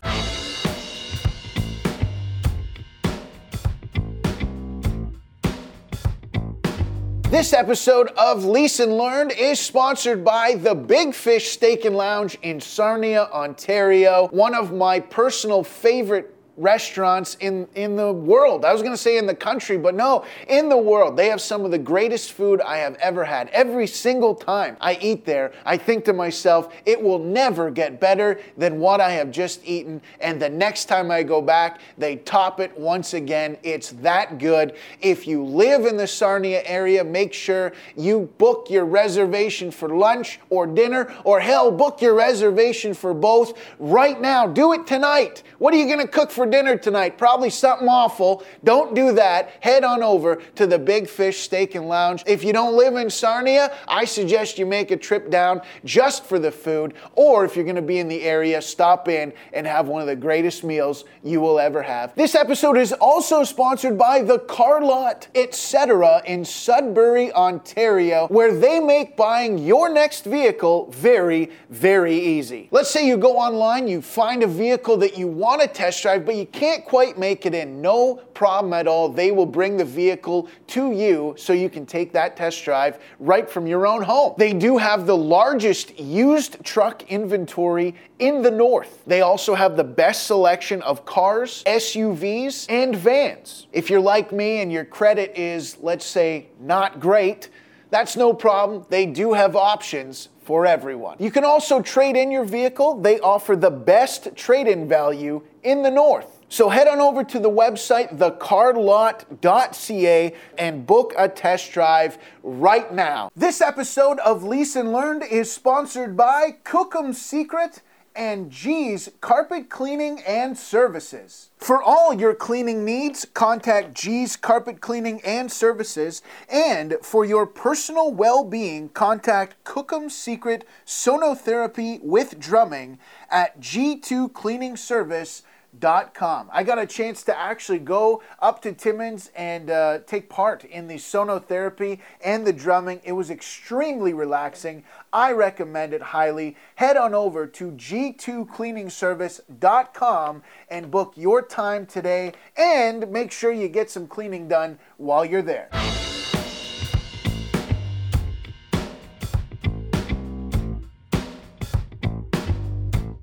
This episode of Leeson Learned is sponsored by the Big Fish Steak and Lounge in Sarnia, Ontario. One of my personal favorite restaurants in, in the world. I was going to say in the country, but no, in the world. They have some of the greatest food I have ever had. Every single time I eat there, I think to myself, it will never get better than what I have just eaten. And the next time I go back, they top it once again. It's that good. If you live in the Sarnia area, make sure you book your reservation for lunch or dinner, or hell, book your reservation for both right now. Do it tonight. What are you going to cook for dinner tonight? Probably something awful. Don't do that. Head on over to the Big Fish Steak and Lounge. If you don't live in Sarnia, I suggest you make a trip down just for the food, or if you're going to be in the area, stop in and have one of the greatest meals you will ever have. This episode is also sponsored by the Car Lot, etc. in Sudbury, Ontario, where they make buying your next vehicle very, very easy. Let's say you go online, you find a vehicle that you want to test drive, but you can't quite make it in. No problem at all. They will bring the vehicle to you so you can take that test drive right from your own home. They do have the largest used truck inventory in the north. They also have the best selection of cars, SUVs, and vans. If you're like me and your credit is, let's say, not great, that's no problem. They do have options for everyone. You can also trade in your vehicle. They offer the best trade in value in the north. So head on over to the website, thecarlot.ca, and book a test drive right now. This episode of Leeson Learned is sponsored by Cookham Secret and G's Carpet Cleaning and Services. For all your cleaning needs, contact G's Carpet Cleaning and Services. And for your personal well being, contact Cookham Secret Sonotherapy with Drumming at G2cleaningservice.com Com. I got a chance to actually go up to Timmins and uh, take part in the sonotherapy and the drumming. It was extremely relaxing. I recommend it highly. Head on over to g2cleaningservice.com and book your time today and make sure you get some cleaning done while you're there.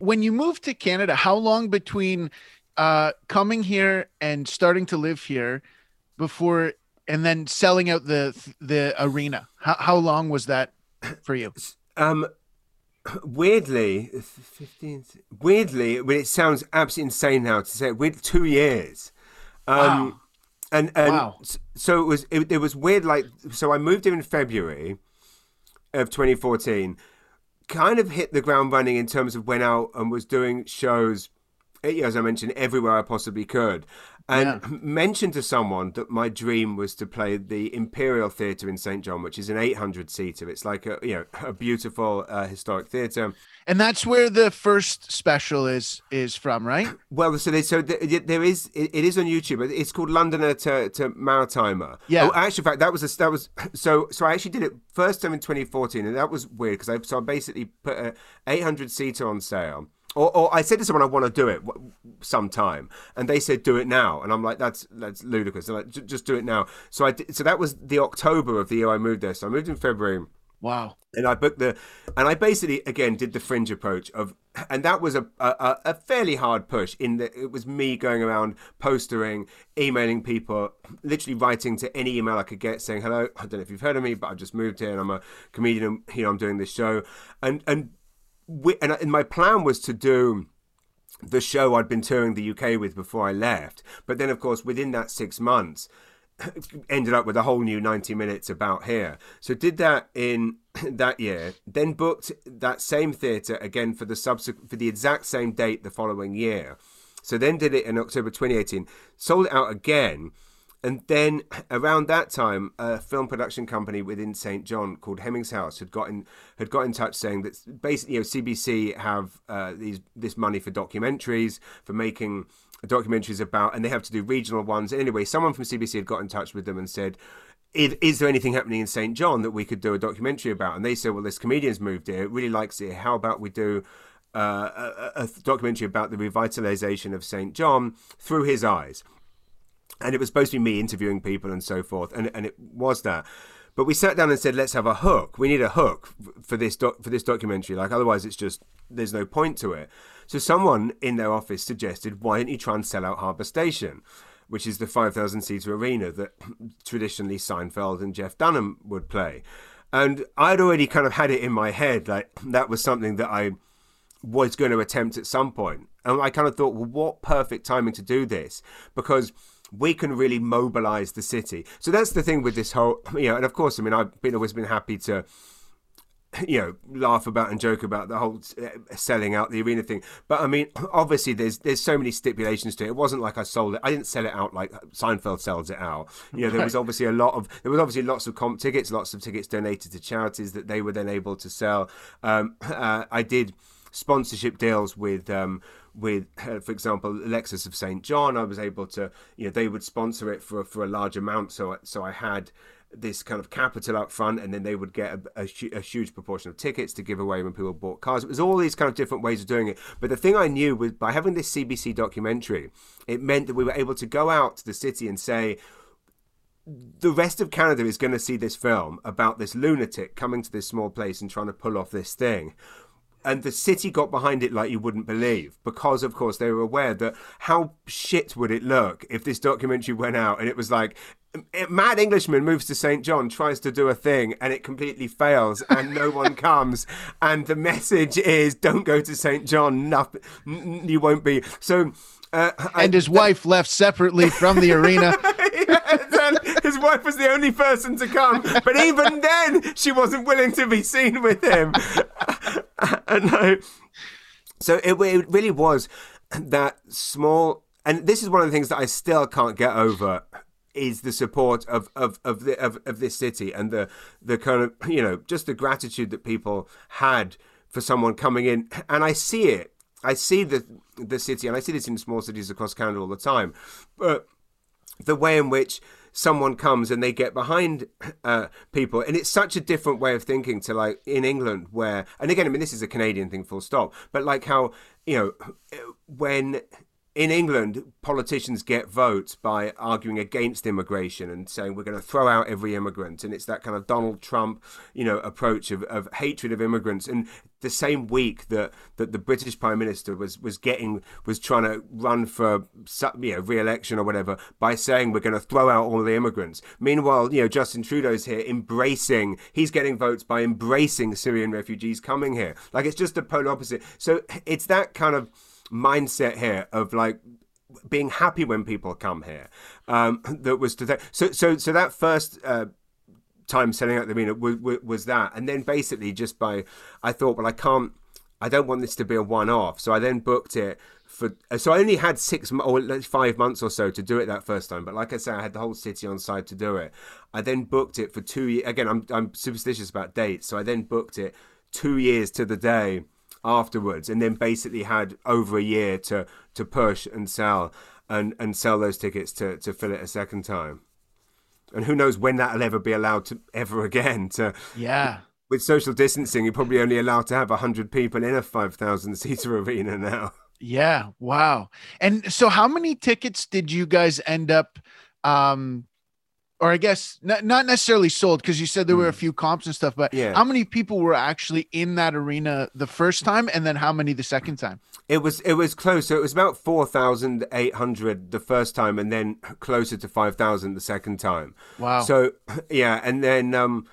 When you moved to Canada, how long between uh, coming here and starting to live here before and then selling out the the arena? How how long was that for you? Um weirdly 15 weirdly it sounds absolutely insane now to say it with 2 years. Um wow. and and wow. so it was it, it was weird like so I moved here in February of 2014 kind of hit the ground running in terms of went out and was doing shows, eh, as I mentioned, everywhere I possibly could and yeah. mentioned to someone that my dream was to play the Imperial Theatre in Saint John, which is an 800 seater. It's like a you know a beautiful uh, historic theatre. And that's where the first special is is from, right? Well, so they, so there is it, it is on YouTube. It's called Londoner to, to Maritimer. Yeah. Oh, actually, in fact, that was a, that was so so I actually did it first time in 2014, and that was weird because I so I basically put a 800 seater on sale or, or, I said to someone I want to do it sometime, and they said do it now, and I'm like that's that's ludicrous. like just do it now. So I did, so that was the October of the year I moved there. So I moved in February. Wow. And I booked the, and I basically again did the fringe approach of, and that was a a, a fairly hard push in that it was me going around postering, emailing people, literally writing to any email I could get saying hello. I don't know if you've heard of me, but I just moved here and I'm a comedian. And, you know, I'm doing this show, and and we, and, and my plan was to do the show I'd been touring the UK with before I left. But then, of course, within that six months, ended up with a whole new 90 minutes about here. So did that in that year, then booked that same theatre again for the subsequent for the exact same date the following year. So then did it in October 2018, sold it out again and then around that time, a film production company within Saint John called Hemmings House had got in had got in touch saying that basically, you know, CBC have uh, these this money for documentaries for making documentaries about, and they have to do regional ones. Anyway, someone from CBC had got in touch with them and said. Is there anything happening in Saint John that we could do a documentary about? And they said, well, this comedian's moved here, really likes it. How about we do uh, a, a, documentary about the revitalization of Saint John through his eyes? And it was supposed to be me interviewing people and so forth, and and it was that. But we sat down and said, let's have a hook. We need a hook for this doc- for this documentary. Like otherwise, it's just there's no point to it. So someone in their office suggested, why don't you try and sell out Harbour Station? Which is the 5,000 seater arena that traditionally Seinfeld and Jeff Dunham would play. And I'd already kind of had it in my head, like that was something that I was going to attempt at some point. And I kind of thought, well, what perfect timing to do this? Because we can really mobilize the city. So that's the thing with this whole, you know, and of course, I mean, I've been always been happy to you know laugh about and joke about the whole uh, selling out the arena thing. But i mean obviously there's there's so many stipulations to it. It wasn't like i sold it. I didn't sell it out like seinfeld sells it out. You know there was obviously a lot of there was obviously lots of comp tickets lots of tickets donated to charities that they were then able to sell. Um, uh, i did sponsorship deals with um, with, uh, for example, Lexus of Saint John. I was able to, you know, they would sponsor it for for a large amount. So so I had this kind of capital up front, and then they would get a, a, a, huge proportion of tickets to give away when people bought cars. It was all these kind of different ways of doing it. But the thing I knew was by having this CBC documentary, it meant that we were able to go out to the city and say, the rest of Canada is going to see this film about this lunatic coming to this small place and trying to pull off this thing and the city got behind it like you wouldn't believe because of course they were aware that how shit would it look if this documentary went out and it was like mad englishman moves to st john tries to do a thing and it completely fails and no one comes and the message is don't go to st john nothing you won't be. So uh, and I, his wife left separately from the arena his wife was the only person to come, but even then, she wasn't willing to be seen with him. no. So it, it really was that small, and this is one of the things that I still can't get over is the support of of of, the, of of this city and the the kind of you know just the gratitude that people had for someone coming in, and I see it. I see the the city, and I see this in small cities across Canada all the time, but the way in which someone comes and they get behind uh, people and it's such a different way of thinking to like in england where and again i mean this is a canadian thing full stop but like how you know when in England, politicians get votes by arguing against immigration and saying we're going to throw out every immigrant, and it's that kind of Donald Trump, you know, approach of, of hatred of immigrants. And the same week that, that the British Prime Minister was was getting was trying to run for you know re-election or whatever by saying we're going to throw out all the immigrants. Meanwhile, you know, Justin Trudeau's here embracing. He's getting votes by embracing Syrian refugees coming here. Like it's just the polar opposite. So it's that kind of mindset here of like being happy when people come here. Um, that was to th- so so so that first. Uh, time selling out the arena was, was that and then basically just by i thought well i can't i don't want this to be a one-off so i then booked it for so I only had six or five months or so to do it that first time. But like I say, I had the whole city on side to do it. I then booked it for two years. Again, I'm I'm superstitious about dates, so I then booked it two years to the day afterwards, and then basically had over a year to to push and sell and and sell those tickets to to fill it a second time. And who knows when that'll ever be allowed to ever again to yeah. With social distancing, you're probably only allowed to have hundred people in a five thousand seater arena now. Yeah, wow. And so how many tickets did you guys end up um or I guess not, not necessarily sold because you said there were a hmm. few comps and stuff, but yeah. how many people were actually in that arena the first time, and then how many the second time? It was it was close. So it was about four thousand eight hundred the first time, and then closer to five thousand the second time. Wow. So yeah, and then um,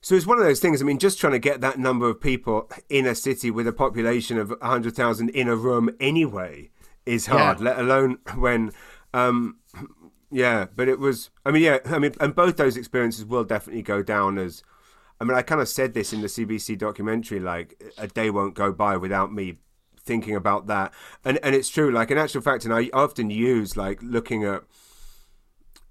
so it's one of those things. I mean, just trying to get that number of people in a city with a population of hundred thousand in a room anyway is hard. Yeah. Let alone when um, yeah, but it was. I mean, yeah. I mean, and both those experiences will definitely go down as. I mean, I kind of said this in the CBC documentary. Like, a day won't go by without me thinking about that, and and it's true. Like, in actual fact, and I often use like looking at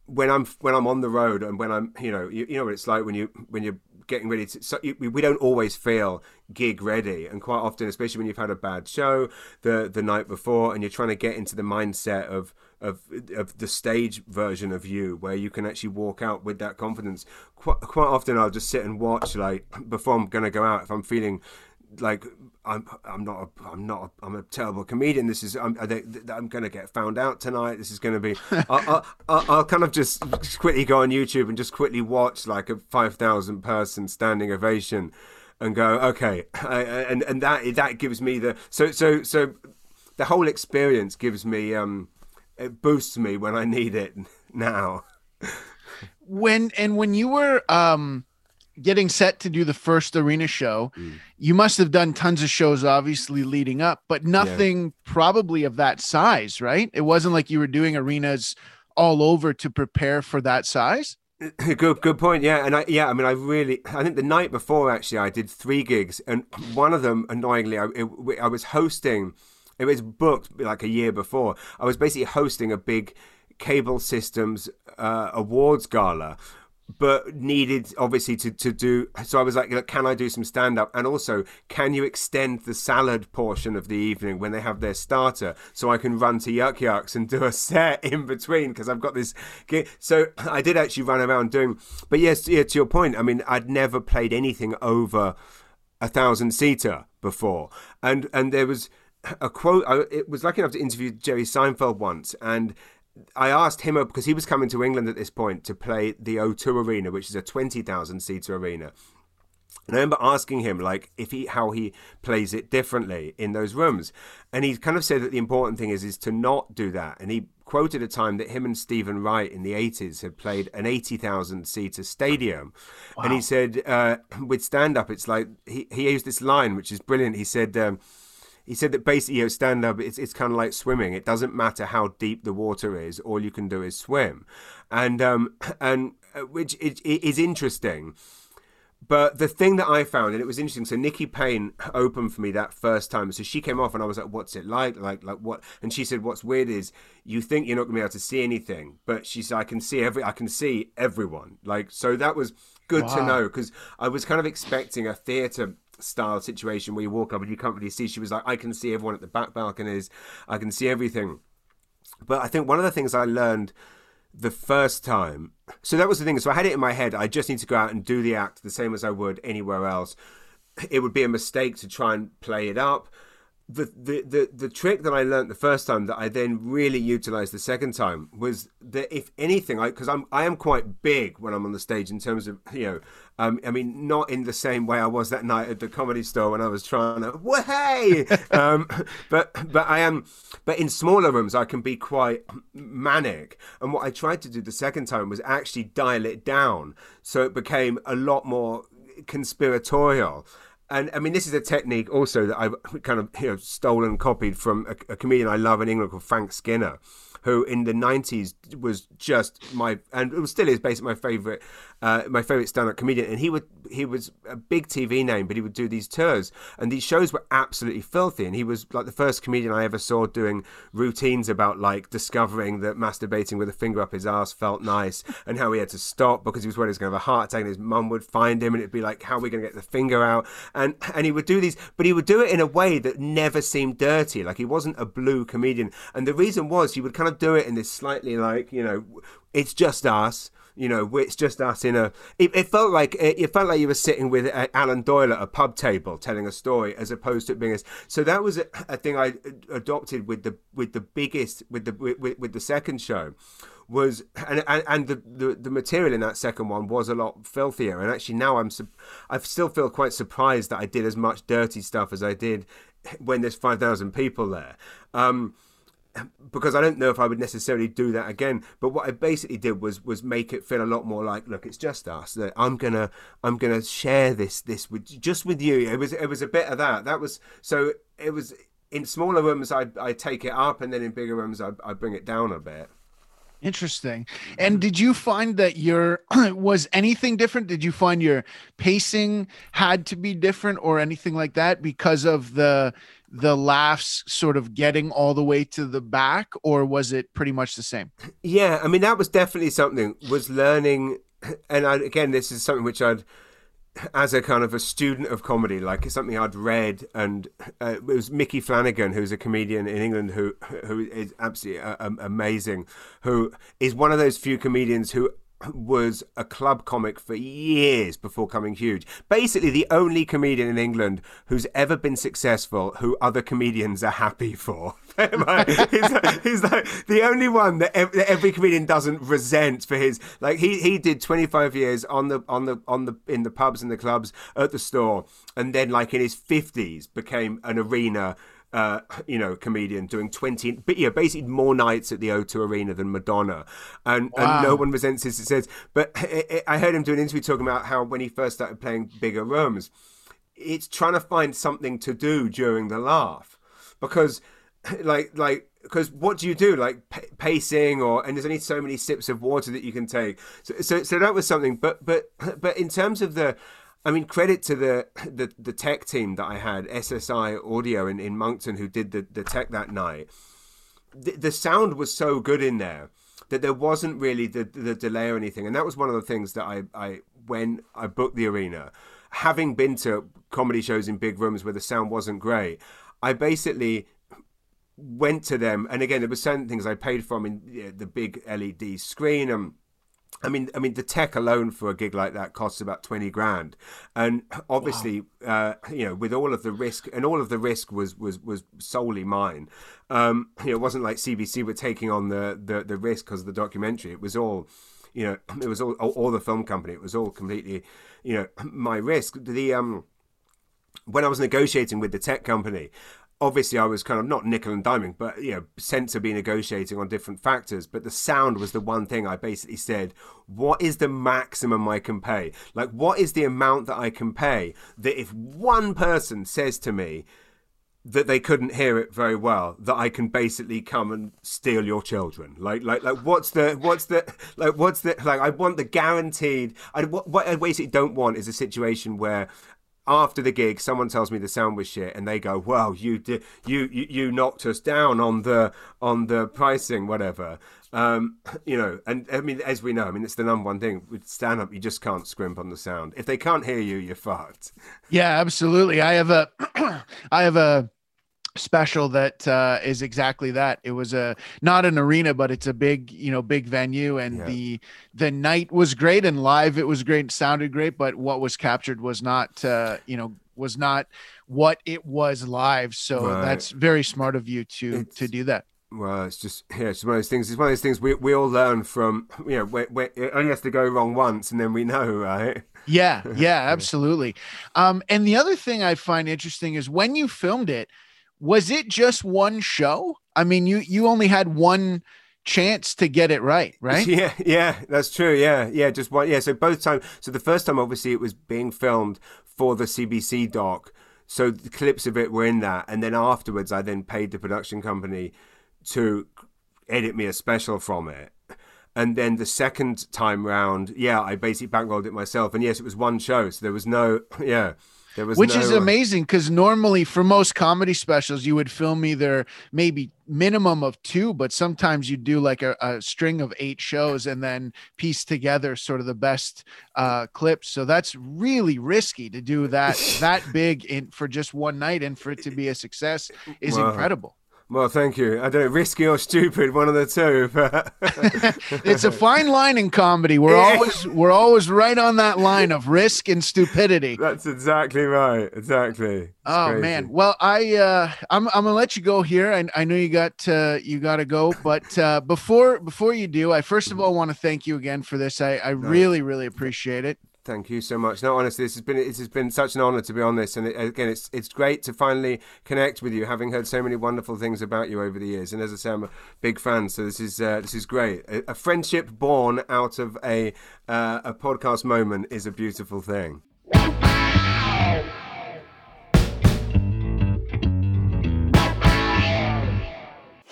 when I'm when I'm on the road and when I'm you know you, you know what it's like when you when you're getting ready to so you, we don't always feel gig ready and quite often especially when you've had a bad show the the night before and you're trying to get into the mindset of of of the stage version of you where you can actually walk out with that confidence quite, quite often i'll just sit and watch like before i'm going to go out if i'm feeling like I'm I'm not a, I'm not a, I'm a terrible comedian. This is I'm they, I'm going to get found out tonight. This is going to be. I'll, I'll, I'll, kind of just quickly go on YouTube and just quickly watch like a five thousand person standing ovation and go, okay, I, and and that that gives me the so so so the whole experience gives me um it boosts me when I need it now. when and when you were um getting set to do the first arena show, mm. you must have done tons of shows obviously leading up, but nothing yeah. probably of that size, right? It wasn't like you were doing arenas all over to prepare for that size. Good, good point. Yeah, and I, yeah, I mean, I really, I think the night before actually, I did three gigs, and one of them, annoyingly, I, it, I was hosting. It was booked like a year before. I was basically hosting a big cable systems uh, awards gala but needed obviously to, to do so i was like can i do some stand up and also can you extend the salad portion of the evening when they have their starter so i can run to Yuk Yuk's and do a set in between? Because i've got this so i did actually run around doing but yes yeah, to your point i mean i'd never played anything over a thousand seater before. And and there was a quote I, it was lucky enough to interview jerry seinfeld once and I asked him because he was coming to England at this point to play the O2 Arena, which is a twenty thousand seater arena. And I remember asking him like if he how he plays it differently in those rooms, and he kind of said that the important thing is is to not do that. And he quoted a time that him and Steven Wright in the eighties had played an eighty thousand seater stadium, wow. and he said uh, with stand up it's like he he used this line which is brilliant. He said. Um, he said that basically, you know, stand up, it's, it's kind of like swimming. It doesn't matter how deep the water is, all you can do is swim. And, um, and uh, which it, it is interesting. But the thing that I found, and it was interesting, so Nikki Payne opened for me that first time. So she came off, and I was like, "What's it like? Like, like what?" And she said, "What's weird is you think you're not going to be able to see anything, but she said, I can see every, I can see everyone. Like, so that was good wow. to know because I was kind of expecting a theatre style situation where you walk up and you can't really see. She was like, I can see everyone at the back balconies, I can see everything. But I think one of the things I learned the first time, so that was the thing. So I had it in my head, I just need to go out and do the act the same as I would anywhere else. It would be a mistake to try and play it up the, the, the, the trick that I learned the first time that I then really utilized the second time was that if anything, I because I'm I am quite big when I'm on the stage in terms of you know, um, I mean not in the same way I was that night at the comedy store when I was trying to way, um, but but I am, but in smaller rooms I can be quite manic, and what I tried to do the second time was actually dial it down so it became a lot more conspiratorial and I mean, this is a technique also that I've kind of you know, stolen, copied from a, a comedian I love in England called Frank Skinner, who in the 90s was just my and it still is basically my favorite uh, my favorite stand-up comedian and he would he was a big TV name but he would do these tours and these shows were absolutely filthy and he was like the first comedian I ever saw doing routines about like discovering that masturbating with a finger up his ass felt nice and how he had to stop because he was worried he was going to have a heart attack and his mum would find him and it'd be like how are we going to get the finger out? And and he would do these but he would do it in a way that never seemed dirty like he wasn't a blue comedian and the reason was he would kind of do it in this slightly like you know it's just us you know it's just us in a it, it felt like it, it, felt like you were sitting with uh, alan doyle at a pub table telling a story as opposed to it being a, so that was a, a, thing i adopted with the with the biggest with the with, with the second show was and and, and the, the, the material in that second one was a lot filthier. And actually now i'm i still feel quite surprised that i did as much dirty stuff as i did when there's 5000 people there. Um, because I don't know if I would necessarily do that again. But what I basically did was was make it feel a lot more like, look, it's just us. I'm gonna I'm gonna share this this with just with you. It was it was a bit of that. That was so it was in smaller rooms I I take it up, and then in bigger rooms I I bring it down a bit. Interesting. And did you find that your was anything different? Did you find your pacing had to be different or anything like that because of the the laughs sort of getting all the way to the back or was it pretty much the same? Yeah, I mean that was definitely something was learning and I, again this is something which I'd as a kind of a student of comedy, like it's something I'd read, and uh, it was Micky Flanagan, who's a comedian in England who who is absolutely uh, amazing, who is one of those few comedians who was a club comic for years before coming huge. Basically, the only comedian in England who's ever been successful who other comedians are happy for. he's, like, he's, like, the only one that every, every, comedian doesn't resent for his like he he did 25 years on the on the on the in the pubs and the clubs at the store and then like in his 50s became an arena uh, you know, comedian doing 20, but yeah, basically more nights at the O2 Arena than Madonna. And, wow. and no one resents this. It says, but I heard him do an interview talking about how when he first started playing bigger rooms, it's trying to find something to do during the laugh because, like, like, because what do you do like p- pacing or and there's only so many sips of water that you can take so, so so that was something but but but in terms of the I mean, credit to the, the the tech team that I had, SSI Audio in, in Moncton, who did the, the tech that night. The, the sound was so good in there that there wasn't really the, the delay or anything. And that was one of the things that I, I when I booked the arena, having been to comedy shows in big rooms where the sound wasn't great, I basically went to them. And again, there were certain things I paid for in you know, the big LED screen and I mean, I mean, the tech alone for a gig like that costs about twenty grand, and obviously, wow. uh, you know, with all of the risk, and all of the risk was was was solely mine. Um, you know, it wasn't like CBC were taking on the the, the risk because of the documentary. It was all, you know, it was all, all, all the film company. It was all completely, you know, my risk. The um, when I was negotiating with the tech company, obviously I was kind of not nickel and diming, but you know, sensibly negotiating on different factors. But the sound was the one thing I basically said, what is the maximum I can pay? Like, what is the amount that I can pay that if one person says to me that they couldn't hear it very well, that I can basically come and steal your children? Like, like, like, what's the, what's the, like, what's the, like, I want the guaranteed. I what, what I basically don't want is a situation where after the gig, someone tells me the sound was shit, and they go, "Well, you did, you, you you knocked us down on the on the pricing, whatever." Um, you know, and I mean, as we know, I mean, it's the number one thing with stand up. You just can't scrimp on the sound. If they can't hear you, you're fucked. Yeah, absolutely. I have a, I have a special that uh, is exactly that. It was a not an arena, but it's a big, you know, big venue, and yeah. the the night was great and live. It was great, sounded great, but what was captured was not, uh, you know, was not what it was live. So right. that's very smart of you to it's, to do that. Well, it's just yeah, it's one of those things. It's one of those things we, we all learn from. You know, where it only has to go wrong once, and then we know, right? Yeah, yeah, absolutely. Um, and the other thing I find interesting is when you filmed it was it just one show? I mean, you you only had one chance to get it right, right? Yeah, yeah, that's true. Yeah, yeah, just one. Yeah, so both times. So the first time, obviously, it was being filmed for the CBC doc. So the clips of it were in that, and then afterwards, I then paid the production company to edit me a special from it. And then the second time round, yeah, I basically bankrolled it myself. And yes, it was one show, so there was no, yeah. Which no, is amazing because normally for most comedy specials, you would film either maybe minimum of two, but sometimes you do like a, a, string of eight shows and then piece together sort of the best uh, clips. So that's really risky to do that that big in for just one night and for it to be a success is wow. incredible. Well, thank you. I don't know, risky or stupid, one of the two. But it's a fine line in comedy. We're always we're always right on that line of risk and stupidity. That's exactly right. Exactly. It's oh crazy. man. Well, I uh, I'm I'm gonna let you go here. I, I know you got uh, you got to go, but uh, before before you do, I first of all want to thank you again for this. I I really really appreciate it. Thank you so much. No, honestly, this has been it has been such an honour to be on this, and it, again, it's it's great to finally connect with you, having heard so many wonderful things about you over the years. And as I say, I'm a big fan, so this is uh, this is great. A, a, friendship born out of a uh, a podcast moment is a beautiful thing.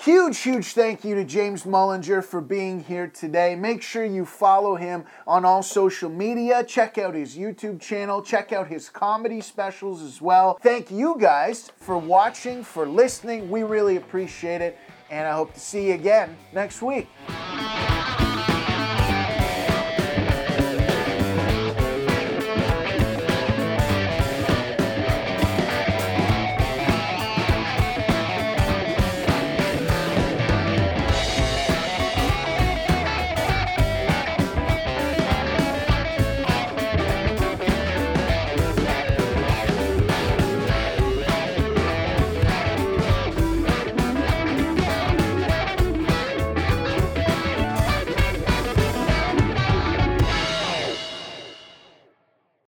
Huge, huge thank you to James Mullinger for being here today. Make sure you follow him on all social media. Check out his YouTube channel. Check out his comedy specials as well. Thank you guys for watching, for listening. We really appreciate it. And I hope to see you again next week.